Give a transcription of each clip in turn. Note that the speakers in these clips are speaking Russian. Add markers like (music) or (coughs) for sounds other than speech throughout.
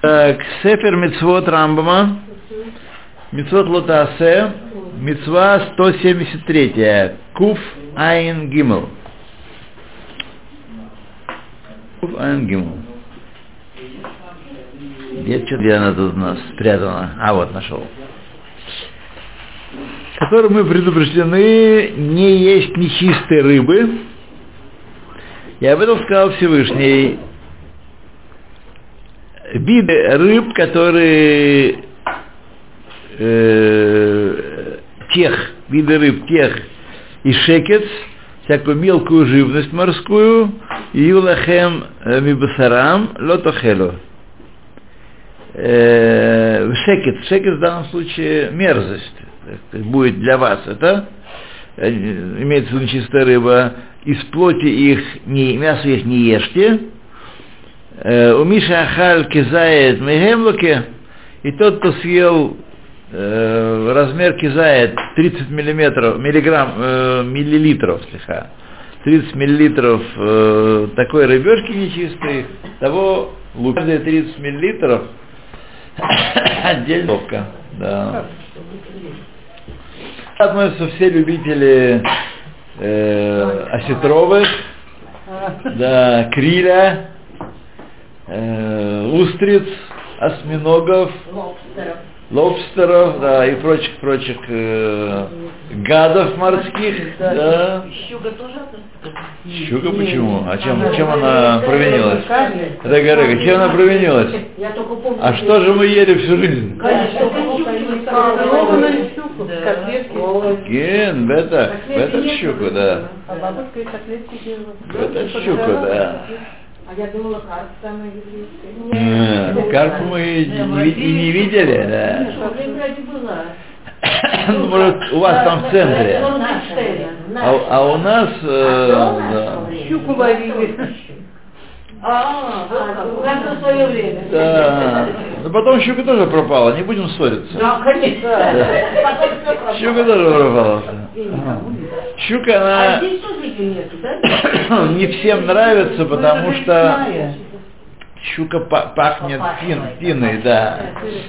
Так, Сефер Мицвод Рамбама, Мицвод Лотасе, Мицва 173, Куф Айн Гимл. Куф Айн Гимл. Где, где она тут у нас спрятана? А, вот, нашел. Которым мы предупреждены не есть нечистой рыбы. И об этом сказал Всевышний. Виды рыб, которые э, тех, виды рыб тех и шекец, всякую мелкую живность морскую, и улахем мибасарам лотохелу. Шекет, шекет в данном случае мерзость. Будет для вас это, имеется в виду чистая рыба, из плоти их, не, мясо их не ешьте, у Миша Ахаль кизает мегемлоке, и тот, кто съел э, размер кизает 30 миллиметров, миллиграмм, э, миллилитров, слегка, 30 миллилитров э, такой рыбешки нечистой, того каждые 30 миллилитров (coughs) отдельно. Да. Относятся все любители э, осетровых, (laughs) да, криля, э, устриц, осьминогов, Лобстеров. лобстеров, да, и прочих прочих э, гадов морских, да. Щука тоже? Щука почему? А чем, чем она провинилась? Рега, Рега, чем она провинилась? Я только помню. А что же мы ели всю жизнь? Конечно, Котлетки, котлетки. Ген, бета, бета щука, да. А бабушка и котлетки делала. Бета щука, да. А я думала, карп самый еврейский. Нет, мы и не, видели, да. Что, была. Ну, может, у вас там в центре. А, а у нас, э, да. Щуку ловили. А, вот как в свое время. Да. Но потом щука тоже пропала, не будем ссориться. Да, конечно. Пропало. Щука тоже пропала. Щука, А она здесь тоже ее нету, да? (coughs) не всем нравится, потому что щука па- пахнет тин, тиной, да.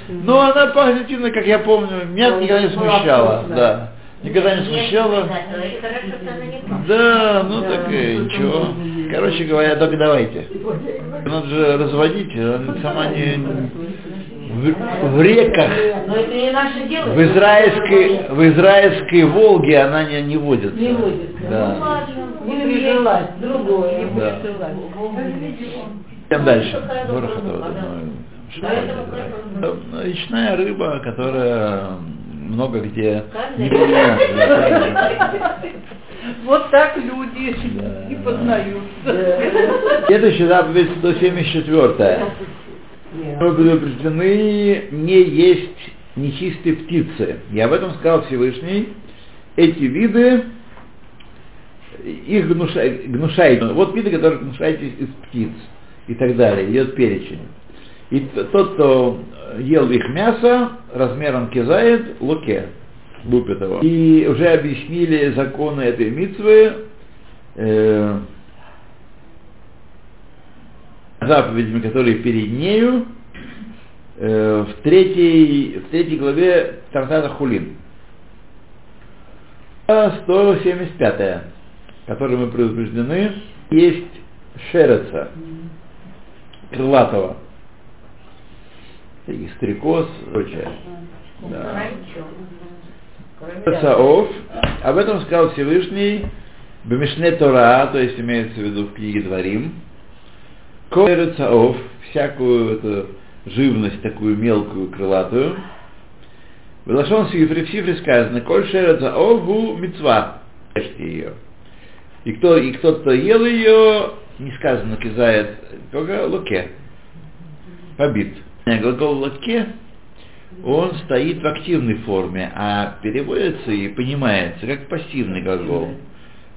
Но она пахнет тиной, как я помню, меня никогда не смущало, да. Никогда не смущало. Да, ну так и ничего. Короче говоря, только давайте. Надо же разводить, она сама не... В, в реках, Но это не наше дело. в израильской, в израильской Волге она не, не водится. Не водится. Ну Да. ладно, Не будем прижилась. есть другое. Да. Идем дальше. Речная рыба, которая много где не принята. Вот так люди Да. и познаются. Следующая заповедь 174. Мы предупреждены не есть нечистые птицы. И об этом сказал Всевышний. Эти виды, их гнушай- гнушаете. Вот виды, которые гнушаетесь из птиц и так далее. Идет перечень. И тот, кто ел их мясо, размером кизает, луке, лупит его. И уже объяснили законы этой митвы, э, заповедями, которые перед нею, э, в, третьей, в третьей главе Тартата Хулин. 175, которой мы предупреждены, есть шереца, крылатого, таких стрекоз, прочее. Да. Саов, об этом сказал Всевышний, Бемишне Тора, то есть имеется в виду в книге Дворим, Саов, всякую эту живность, такую мелкую, крылатую, в Лашон Сифре, в Сифре сказано, Коль Шерца Огу Мицва, ешьте ее. И кто, и кто, кто ел ее, не сказано, кизает, только луке, побит. Глагол луке, он стоит в активной форме, а переводится и понимается как пассивный глагол.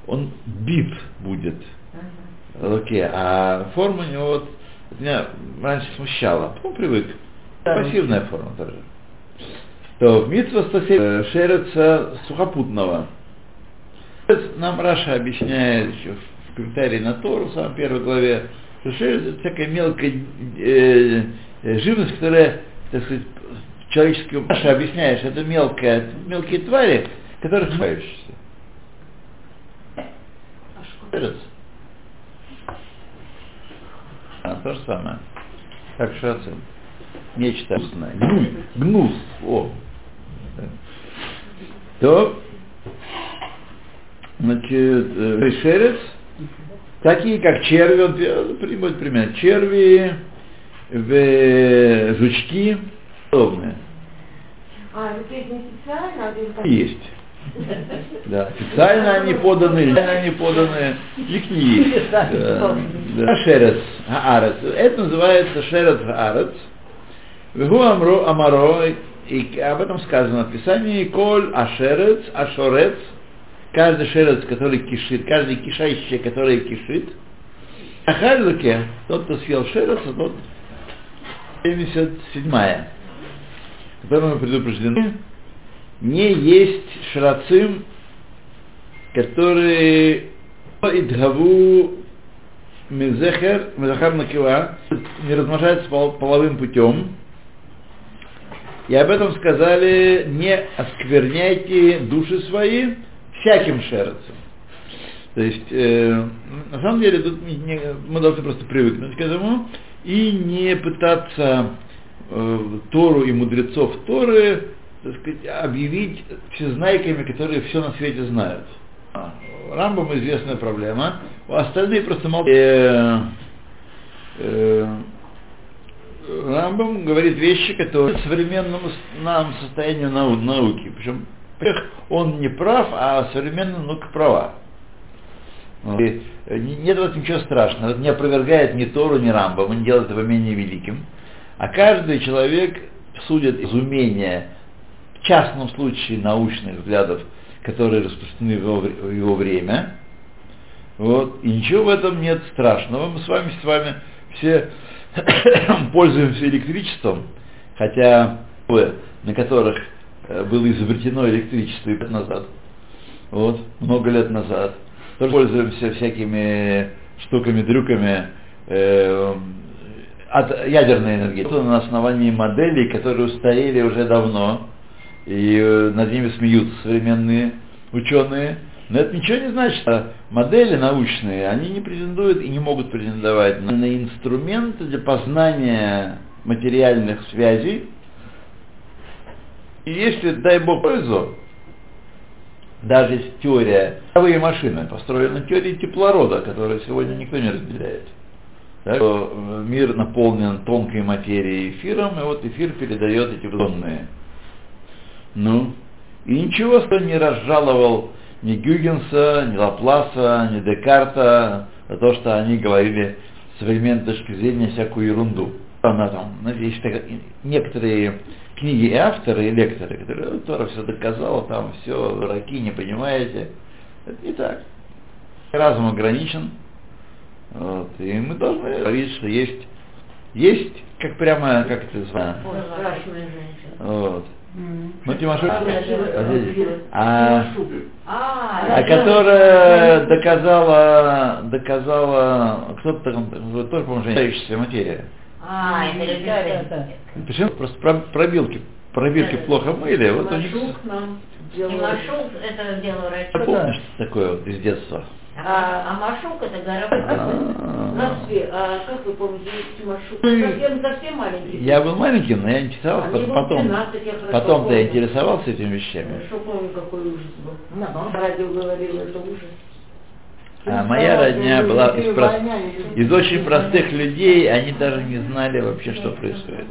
Он бит будет луке, а форма у него вот, меня раньше смущала, потом привык. Пассивная форма тоже. То в Митва 107 шерется сухопутного. Нам Раша объясняет еще в комментарии на Тору, в самой первой главе, Что шерец это всякая мелкая э, э, живность, которая, так сказать, человеческому Маша объясняешь, это мелкая, мелкие твари, которые смеешься. Шерец. А, то же самое. Как шацин. Нечто вкусное. Гнус. О. То, значит, э, шерец, такие как черви, э, приводит пример, черви, в, жучки, подобные. А, это не специально, а Есть. Да, официально они поданы, официально они поданы, их не есть. Да. Шерец, аарец. Это называется шерец аарец. Вегу амро, амаро, и об этом сказано в Писании, коль ашерец, ашорец, каждый шерец, который кишит, каждый кишащий, который кишит, Ахальлуке, тот, кто съел шерец, тот 77-я, которым мы предупреждены, не есть шрацим, которые идгаву мизехер, мизахар накива, не размножаются пол- половым путем. И об этом сказали, не оскверняйте души свои всяким шерцем. То есть, э, на самом деле, тут не- мы должны просто привыкнуть к этому и не пытаться Тору и мудрецов Торы так сказать, объявить всезнайками, которые все на свете знают. А, Рамбам известная проблема, у остальные просто молчат. Э, э, Рамбам говорит вещи, которые современному нам состоянию нау- науки. Причем он не прав, а современная наука права. И, э, не- нет в этом ничего страшного. Это не опровергает ни Тору, ни Рамбам, он делает его менее великим. А каждый человек судит из умения, в частном случае научных взглядов, которые распространены в его, в его время. Вот. И ничего в этом нет страшного. Мы с вами, с вами все (coughs) пользуемся электричеством, хотя на которых э, было изобретено электричество лет назад, вот, много лет назад, тоже пользуемся всякими штуками, дрюками э, от ядерной энергии. Это на основании моделей, которые устарели уже давно, и э, над ними смеются современные ученые. Но это ничего не значит. А Модели научные, они не претендуют и не могут претендовать на, инструменты для познания материальных связей. И если, дай бог, пользу, даже теория, паровые машины построены на теории теплорода, которую сегодня никто не разделяет. Так э, мир наполнен тонкой материей эфиром, и вот эфир передает эти тонные. Ну, и ничего что не разжаловал ни Гюгенса, ни Лапласа, ни Декарта за то, что они говорили с современной точки зрения всякую ерунду. Она там, знаете, есть некоторые книги и авторы, и лекторы, которые «Ну, Тора все доказала, там все, дураки, не понимаете. Это не так. Разум ограничен. Вот, и мы должны говорить, что есть, есть, как прямо, как это называется, вот. Ну, Тимошук, А, а, А, а которая доказала, доказала, кто-то там, тоже, по-моему, женщина, материя. А, это Почему? Просто про- пробилки, пробирки Да. плохо мыли, вот у них... Машук нам Ну, делал. Это дело врача. Помнишь такое вот из детства? А, а Машук это гора. А, Назве, а как вы помните, есть Машук? Совсем, совсем маленький. Я был маленьким, но я интересовался, Они потом, был потом, 13, я хорошо потом-то я интересовался этими вещами. Что помню, какой ужас был. Радио говорило, это ужас. А моя родня была из, прост- из очень простых людей, они даже не знали вообще, что происходит.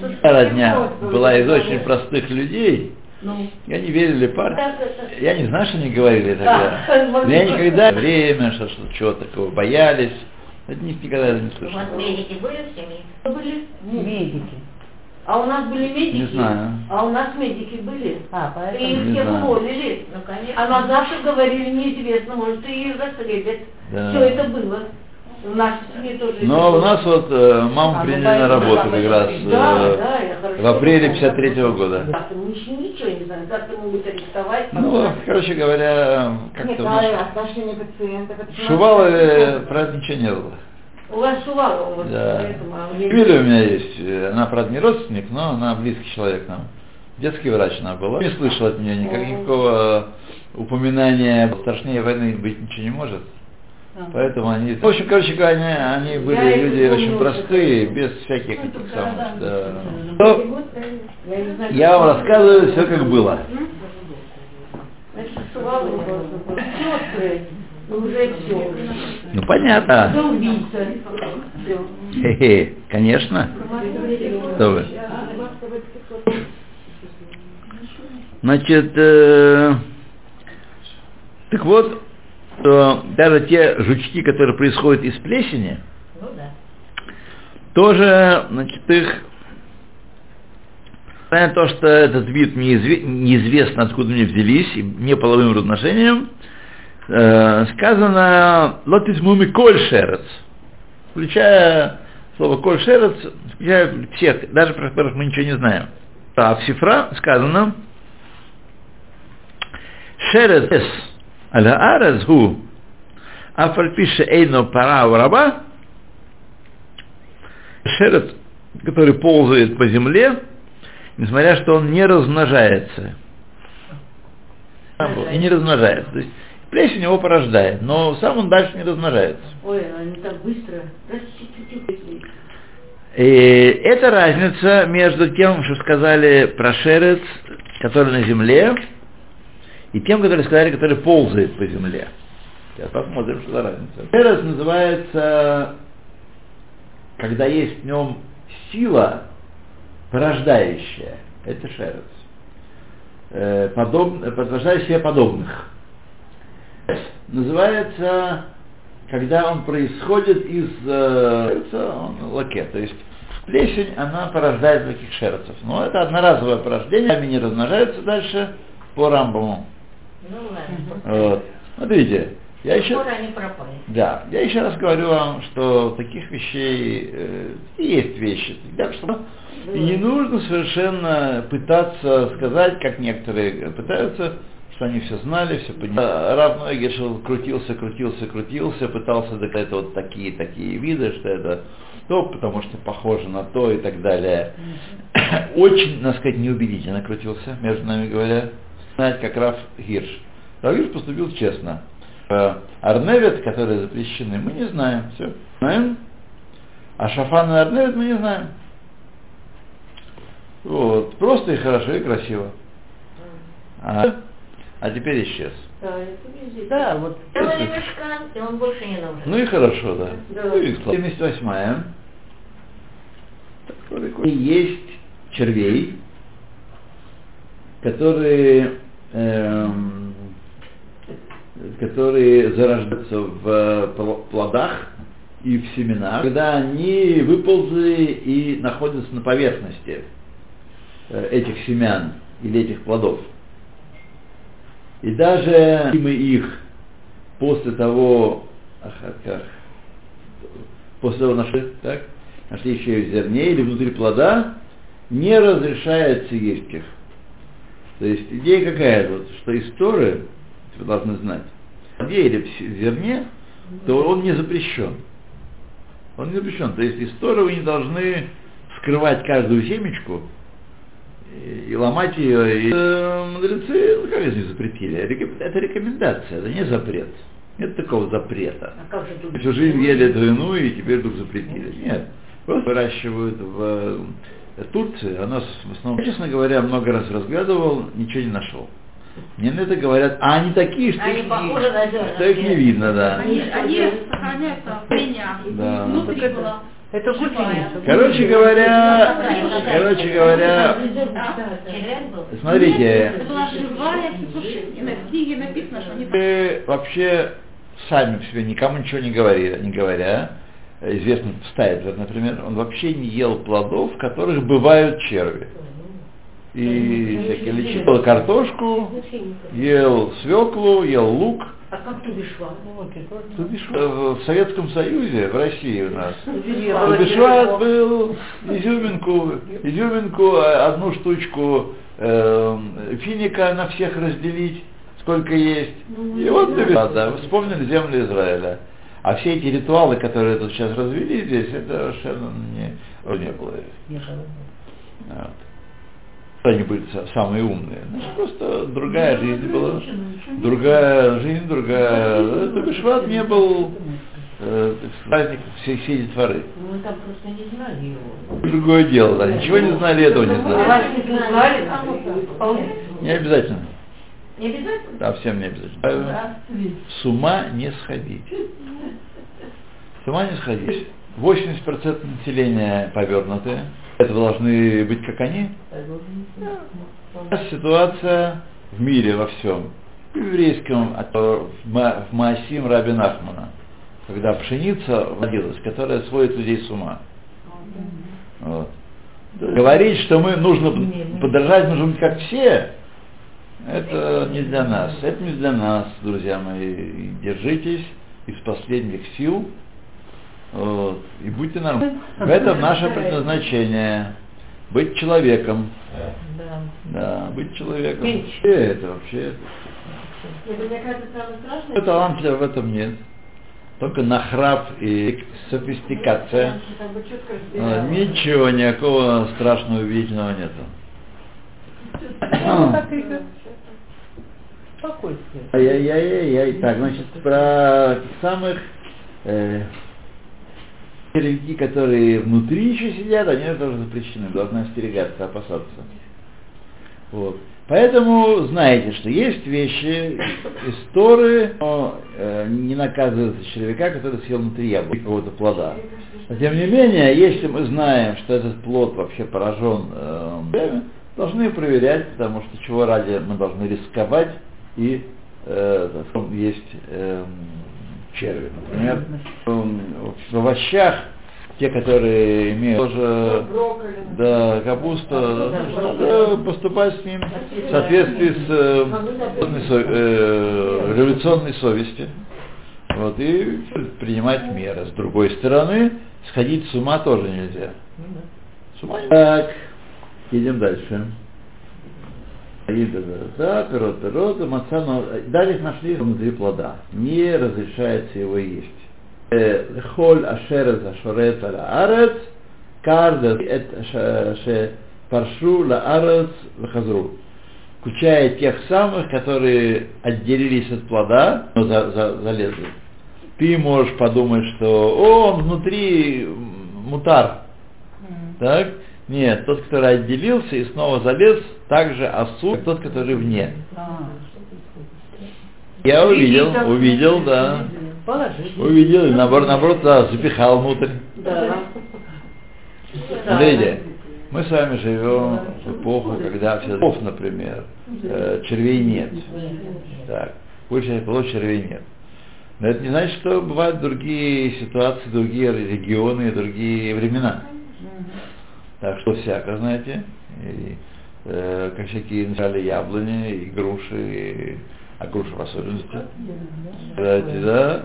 Моя родня была из очень простых людей, Ну, и они верили партии. так это... Я не знаю, что они говорили тогда. Да, (laughs) я никогда время, что, что чего такого боялись. Это них никогда не У вас слышал. медики были в семье? Были? Медики. А у нас были медики? Не знаю. А у нас медики были. А, И поэтому... их Не всех знаю. уволили. Ну, конечно. А на завтра говорили, неизвестно, может, и застрелят. Да. Все это было. В нашей семье тоже. Но у нас вот э, маму А, приняли на работу как раз. Да, э, да, я в апреле помню. 53 года. Как-то мы еще ничего не знаем, как-то могут арестовать. Ну, короче говоря, Нет, как-то у а отношение в Шувалове, правда, ничего не было. У вас Шувалова, вот Да. поэтому, а у меня Юля у меня есть, э, она, правда, не родственник, но она близкий человек нам. Детский врач она была. Не слышал от нее никак- никакого упоминания. Страшнее войны быть ничего не может. Поэтому они... В общем, короче говоря, они, они были Я люди помню очень простые, без всяких этих самых... да. То год, правильно? Я вам рассказываю все, как было. Значит. Сестры, ну уже все. Ну, понятно. Убийца? Хе-хе, конечно. Что вы? Значит, э, так вот, что даже те жучки, которые происходят из плесени, Ну да. тоже, значит, их, несмотря на то, что этот вид неизве- неизвестно, откуда они взялись, и не половым размножением, э, сказано «лотис муми коль шерец», включая слово коль шерец, включая всех, даже про которых мы ничего не знаем. А в Сифра сказано шерец арез гу афальпише эйно пара раба шерец, который ползает по земле, несмотря что он не размножается. И не размножается. То есть плесень его порождает, но сам он дальше не размножается. Ой, они так быстро. И это разница между тем, что сказали про шерец, который на земле, и тем, который сказали, который ползает по земле. Сейчас посмотрим, что за разница. Шерец называется, когда есть в нем сила порождающая. Это шерец. Э, Подоб, подобных. Называется, когда он происходит из э, шерца, он лаке. То есть плесень, она порождает таких шерцев. Но это одноразовое порождение, они не размножаются дальше по рамбаму. Ну ладно. Вот. Смотрите, я еще... Да, я еще раз говорю вам, что таких вещей э, есть вещи. Так что и не нужно совершенно пытаться сказать, как некоторые пытаются, что они все знали, все понимали. Рав Нойгешел крутился, крутился, крутился, пытался доказать вот такие, такие виды, что это то, потому что похоже на то и так далее. (coughs) Очень, надо сказать, неубедительно крутился, между нами говоря. Знать, как Раф Гирш. Раф Гирш поступил честно. Э, Арневит, которые запрещены, мы не знаем. Все. Знаем. А Шафан и Арневит мы не знаем. Вот. Просто и хорошо, и красиво. А, а теперь исчез. Да, вот. Сделали мешкан, и он больше не нужен. Ну и хорошо, да. Да. Ну и слава. 78 И есть червей, которые, эм, которые зарождаются в пл- плодах и в семенах, когда они выползли и находятся на поверхности э, этих семян или этих плодов. И даже мы их после того, ах, после того нашли, так, нашли еще и в зерне или внутри плода, не разрешается есть их. То есть идея какая тут, что из Торы, вы должны знать, плоде или зерне, то он не запрещен. Он не запрещен. То есть из Торы вы не должны скрывать каждую семечку и, и ломать ее. И, э, мудрецы, ну как здесь запретили? Это рекомендация, это не запрет. Нет такого запрета. А как же тут? Всю жизнь ели вину и теперь вдруг запретили. Нет. Просто выращивают в э, Турции. А нас в основном, я, честно говоря, много раз разглядывал, ничего не нашел. Мне на это говорят, а они такие, что, Они их, похожи на зерна. что их не видно, да. Они, они сохраняются в меня. Да. Внутри было. Это гусеница. Короче говоря, короче говоря, смотрите, была вы вообще сами себе никому ничего не говорили, не говоря, известный Стайдлер, например, он вообще не ел плодов, в которых бывают черви. И всякие лечил ел картошку, ел свеклу, ел лук. А как ты вышла? Ты видишь, В Советском Союзе, в России у нас, тяжело. был изюминку, изюминку, э, одну штучку э, финика на всех разделить, сколько есть. И вот ты, да, вспомнили землю Израиля. А все эти ритуалы, которые тут сейчас развели здесь, это совершенно не, не было. Вот. Они были самые умные. Ну, просто другая жизнь была. Другая жизнь, другая. Это Бешват не был э, праздник всей, всей детворы. Мы там просто не знали его. Другое дело, да. Ничего не знали, этого не А знали. вас не знали? Вполне. Не обязательно. Не обязательно? Совсем не обязательно. С ума не сходить. С ума не сходить. 80% населения повернутые. Это должны быть как они. Ситуация в мире во всем. В еврейском, а то в Маасим Раби Нахмана. Когда пшеница водилась, которая сводит людей с ума. Вот. Говорить, что мы нужно подражать, нужно быть как все, это не для нас. Это не для нас, друзья мои. Держитесь из последних сил вот, и будьте нормальны. В этом наше предназначение. Быть человеком. Да. Да, быть человеком. Вообще это вообще. Это, мне кажется, самое страшное. Таланта в этом нет. Только нахрап и софистикация. А. Ничего, никакого страшного удивительного нету. Спокойствие. Ай-яй-яй-яй. Так, значит, про тех самых э, червяки, которые внутри еще сидят, они тоже запрещены, должны остерегаться, опасаться. Вот. Поэтому знаете, что есть вещи из Торы, но э, не наказывается червяка, который съел внутри яблока какого-то плода. Но тем не менее, если мы знаем, что этот плод вообще поражен, э, должны проверять, потому что чего ради мы должны рисковать и э, есть э, черви. Например, м, в овощах, те, которые имеют тоже Брокколи. да, капуста, надо поступать с ним в соответствии с э, революционной э, революционной совести. Вот, и принимать меры. С другой стороны, сходить с ума тоже нельзя. С ума нельзя. Так, идем дальше. Да, пирот, пирот, и маца, но далее их нашли внутри плода. Не разрешается его есть. Э, Холь ашерет ашорет аля арец, кардет эт ше паршу ла арец вахазру. Включая тех самых, которые отделились от плода, но за- за- залезли. Ты можешь подумать, что о, он внутри мутар, так? Нет, тот, который отделился и снова залез, также осу, как тот, который вне. Я увидел, увидел, да. Увидел, и наоборот, наоборот, да, запихал внутрь. Смотрите, мы с вами живем в эпоху, когда все например, э, червей нет. Так, больше полов червей нет. Но это не значит, что бывают другие ситуации, другие регионы, другие времена. Так что всяко, знаете, и, э, как всякие начали яблони, и груши, и, а груши в особенности. Знаете, да?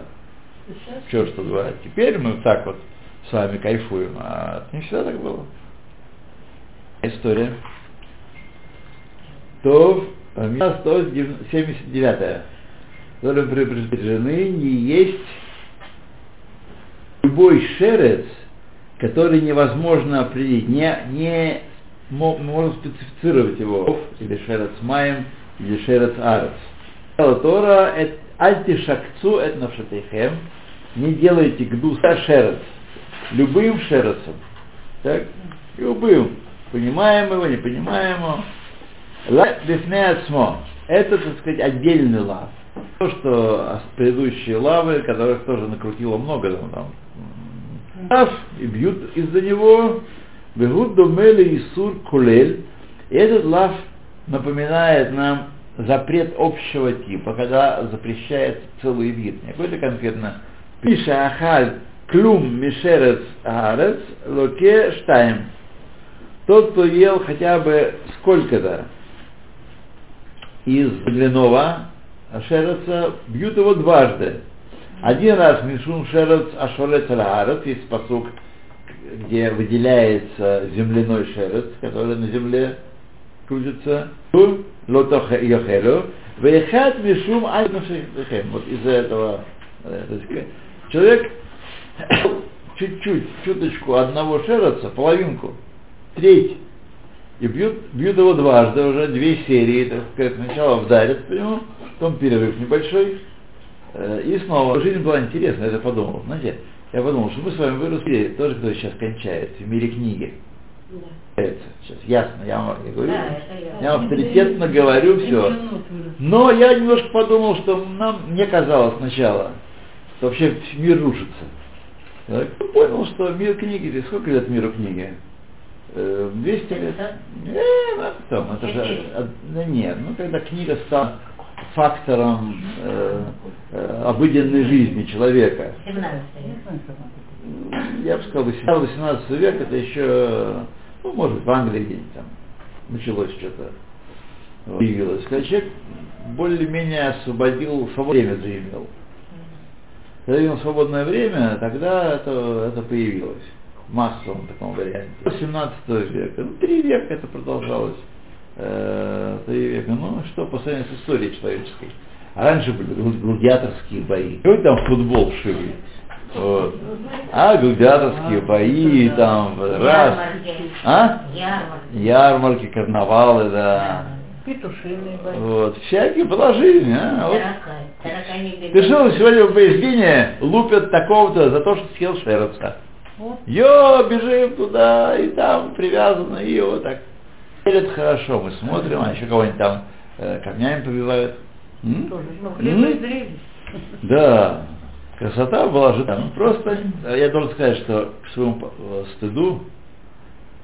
Что что бывает. Теперь мы так вот с вами кайфуем, а не всегда так было. История. То, 179 которым предупреждены не есть любой шерец, который невозможно определить, не, не мо- можно специфицировать его, или шерец маем, или шерец арец. Тора это альтишакцу это навшатейхем, не делайте гду шерец, любым шерецом, так, любым, понимаем его, не понимаем его. Ла бифнеацмо, это, так сказать, отдельный лав. То, что предыдущие лавы, которых тоже накрутило много там лав, и бьют из-за него, бегут домели Исур Кулель, этот лав напоминает нам запрет общего типа, когда запрещает целый вид, не какой-то конкретно Пиша Ахаль Клум Мишерец Аарец Локе Штайм. Тот, кто ел хотя бы сколько-то из длинного шереца, бьют его дважды. Один раз Мишун Шерец Ашорец Аарец, есть посук, где выделяется земляной шерец, который на земле крутится. Лотох Йохелю. Вехат Мишум Альнашихем. Вот из-за этого э, есть, Человек (coughs) чуть-чуть, чуточку одного шераца, половинку, треть, и бьют, бьют его дважды, уже две серии, так сказать, сначала вдарят по нему, потом перерыв небольшой, э, и снова. Жизнь была интересная, я это подумал. Знаете, я подумал, что мы с вами выросли, тоже кто сейчас кончается, в мире книги. Сейчас ясно, я вам я говорю. Да, это я. Я авторитетно говорю все. Но я немножко подумал, что нам, мне казалось сначала, что вообще мир рушится. Я понял, что мир книги, сколько лет миру книги? Э, 200 лет? Не, ну, потом, это же, э, ну, нет, ну когда книга стала фактором э, э, обыденной жизни человека. 17 Я бы сказал, 18 век это еще, ну, может, в Англии где-нибудь там началось что-то, появилось. Когда человек более-менее освободил, свободное время заимел. Когда имел свободное время, тогда это, это появилось в массовом таком варианте. 18 века, ну, три века это продолжалось. Э, века, ну, что по сравнению с историей человеческой. А раньше были глади- гладиаторские бои. Какой там футбол шили? Вот. А гладиаторские бои, там, раз. Ярмарки. А? Ярмарки. Ярмарки, карнавалы, да. Петушиные бои. Вот. Всякие была жизнь, а? Вот. Ты что, сегодня в Боязгине лупят такого-то за то, что съел шеровца. Вот. Йо, бежим туда, и там привязано, и вот так. Это хорошо, мы смотрим, а еще кого-нибудь там э, камнями побивают. М? Тоже. Ну, М? Да, красота была же там. Ну, просто э, я должен сказать, что к своему э, стыду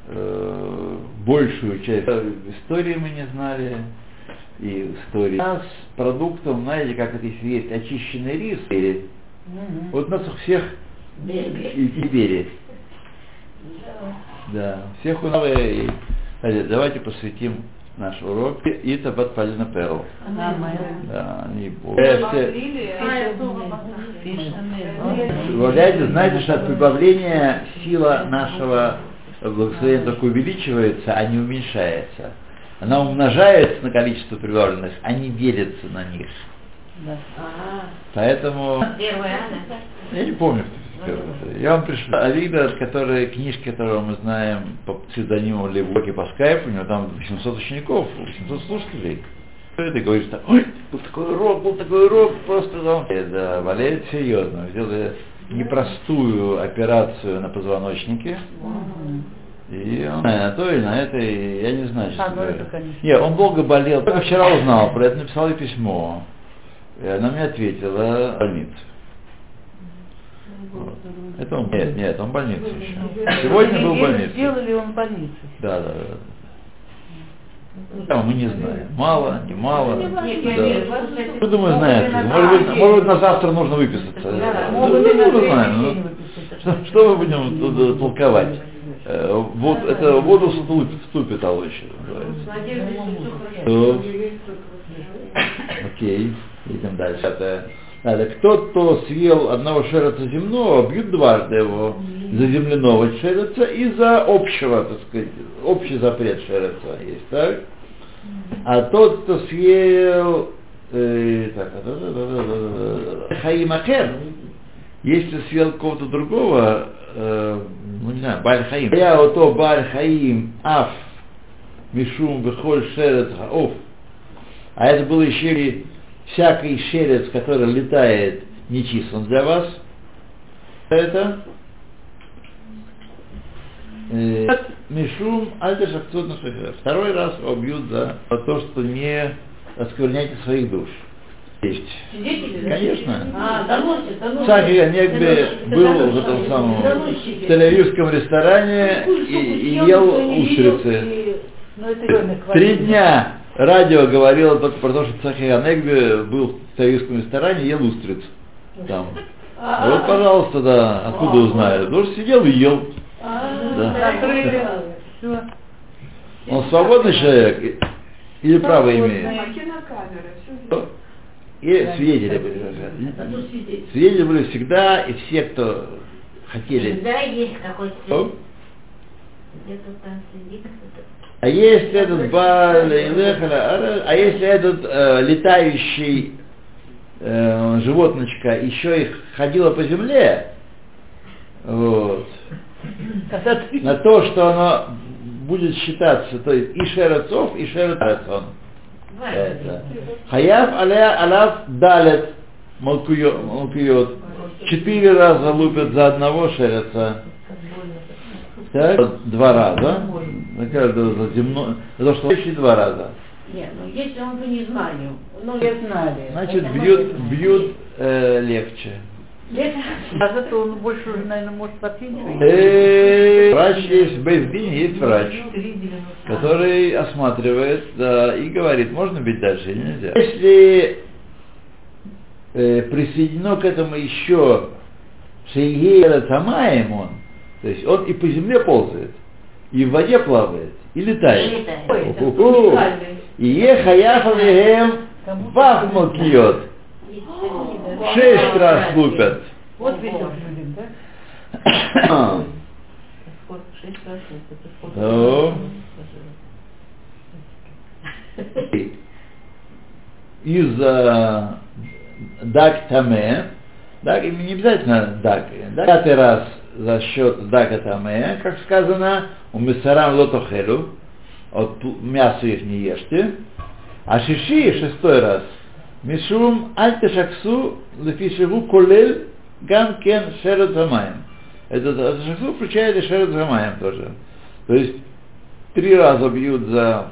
э, большую часть э, истории мы не знали, и истории. У нас продуктом, знаете, как это если есть очищенный рис, или Мгм. вот у нас у всех и теперь. Да, всех у нас. Кстати, Давайте посвятим наш урок и Табат Палина Перл. Да. Э, А, Фишами. Вы знаете, что от прибавления сила нашего благословения только увеличивается, а не уменьшается. Она умножается на количество прибавленных, а не делится на них. Да. Поэтому, Первая я не помню, это. Я вам пришлю Авида, который, книжки которого мы знаем по псевдониму Левоки по скайпу, у него там 800 учеников, 800 слушателей. Ты говоришь, так, ой, был такой урок, был такой урок, просто там. Э, Да, болеет серьезно. Сделали непростую операцию на позвоночнике. И он на то и на это, и я не знаю, честно А, ну это, конечно. Нет, он долго болел. Только вчера узнал про это, написал ей письмо. И она мне ответила. Вот. Это он, нет, нет, он в больнице еще. Сегодня был в больнице. Сделали он в больнице. Да, да, да. Да, мы не знаем. Мало, не мало. Да. я думаю, знает. Может быть, может быть, на завтра нужно выписаться. Да, Ну, ну, ну, третий знаем, ну. Что, что мы будем тут, э, толковать? Э, Вот, это воду в ступе, ступе толочь называется. То- Окей, идем дальше. Это, да, так тот, кто съел одного шереца земного, бьют дважды его за земляного шереца и за общего, так сказать, общий запрет шереца есть, так? А тот, кто съел э, так, хаимахер, если съел кого-то другого, э, ну не знаю, Баль Хаим, я вот то Баль Хаим, Аф, Мишум, Бехоль, Шерец, Хаоф, а это был еще и всякий шерец, который летает, нечислен для вас. Это э, Мишум Альтешахтут на Второй раз его бьют за то, что не оскверняйте своих душ. Есть. Свидетели? Конечно. А, доносит, доносит. Доносчики, был в этом самом Тель-Авивском ресторане Кушал, и, и ел устрицы. Ну, Три дня радио говорило только про то, что Цахи Анегби был в Тель-Авивском ресторане ел устриц. Там. А, Вот, пожалуйста, да, откуда узнали? Потому что сидел и ел. а, Да. Он свободный человек и- или право имеет? И свидетели были. Свидетели были всегда, и все, кто хотели. Всегда есть какой-то... Где-то там сидит кто-то. А если этот а если этот э, летающий э, животночка еще их ходило по земле, вот, на то, что оно будет считаться, то есть и шерецов, и шерецон. Это. Хаяв аля алав далет малкует. Четыре раза лупят за одного шереца. Так, два раза. За каждого за земно. За то, что еще два раза. Нет, ну если он по незнанию, ну, Все знали. Значит, бьют, бьют э, легче. А зато он больше уже, наверное, может попить. Э, Врач есть, в Бейсбине есть врач, который осматривает да, и говорит, можно бить дальше или нельзя. Если э, присоединено к этому еще Шейгея Тамаем он, то есть он и по земле ползает, и в воде плавает, и летает. И летает. И алейхем вахмал киот. Шесть раз лупят. Вот людям, да? Из дак таме, дак, и не обязательно дак, да, пятый раз за счет дака таме, как сказано, у мисарам лотохелю, от мяса их не ешьте, а шиши шестой раз, мишум альтешаксу лефишеву колель гам кен шерет замаем. Это шаксу включает и шерет замаем тоже. То есть три раза бьют за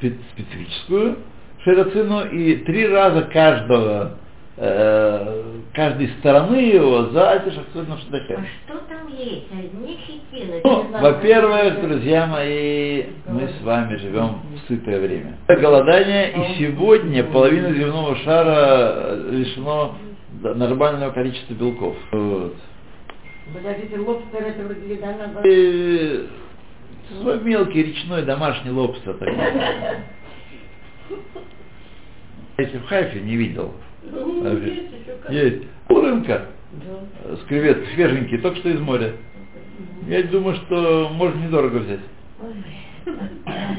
спе- специфическую шерацину и три раза каждого, э, каждой стороны его за альтешаксу А шедехем. что там есть? Одни хитины. Ну, во-первых, друзья мои, мы с вами живем в сытое время. Голодание, и сегодня половина земного шара лишено нормального количества белков. Вот. Подождите, лобстер это вроде еда на И свой мелкий речной домашний лобстер такой. (laughs) Если в Хайфе не видел. Есть. У рынка. э, С креветки, свеженькие, только что из моря. Я думаю, что можно недорого взять.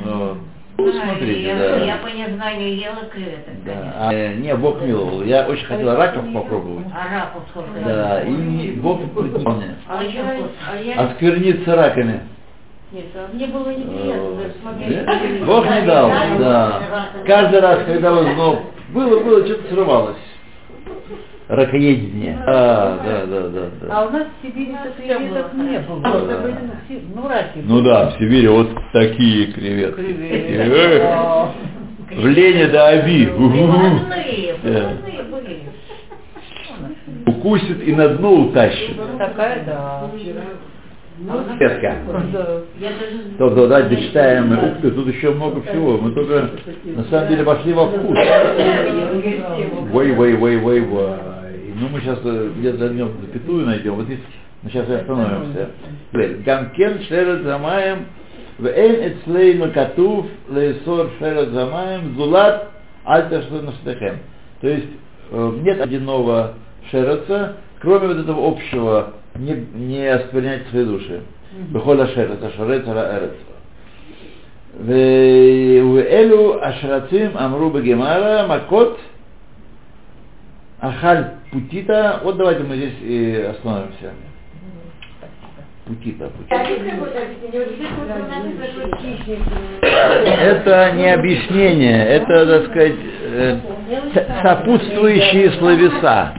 Вот. Ну, смотрите, я, да. я по незнанию ела креветок, Да. конечно. А, э, не, Бог миловал. Я очень хотел раков попробовать. А раков сколько? Да, и Бог не дал мне. А я, а я, Оскверниться раками. нет, а мне было неприятно. Нет? Бог не дал, да. Каждый раз, когда вот ну, было, было, что-то срывалось. Ракоедение. А, да, да, да, А да. у нас в Сибири креветок не было. Да. Ну, раки. Ну да, в Сибири вот такие креветки. Креветки. А, В Лене до были. Укусит и на дно утащит. Такая, да. Креветка. Да. Я даже... То, то, да, дочитаем, ух ты, тут еще много всего. Мы только, на самом деле, пошли во вкус. Вой, вой, вой, вой, вой. Ну, мы сейчас где-то займем запятую найдем. Вот здесь мы сейчас и остановимся. Гамкен шерет замаем, ואין אצלנו כתוב לאסור шерет замаем, зулат альта штехем. То есть э, нет одиного шереца, кроме вот этого общего, не, не осквернять свои души. בכל השרץ, השרץ על הארץ. ואלו השרצים אמרו בגמרא, מכות אכל путита. Вот давайте мы здесь и остановимся. Путита, путита. Это не объяснение, это, так сказать, э, сопутствующие словеса.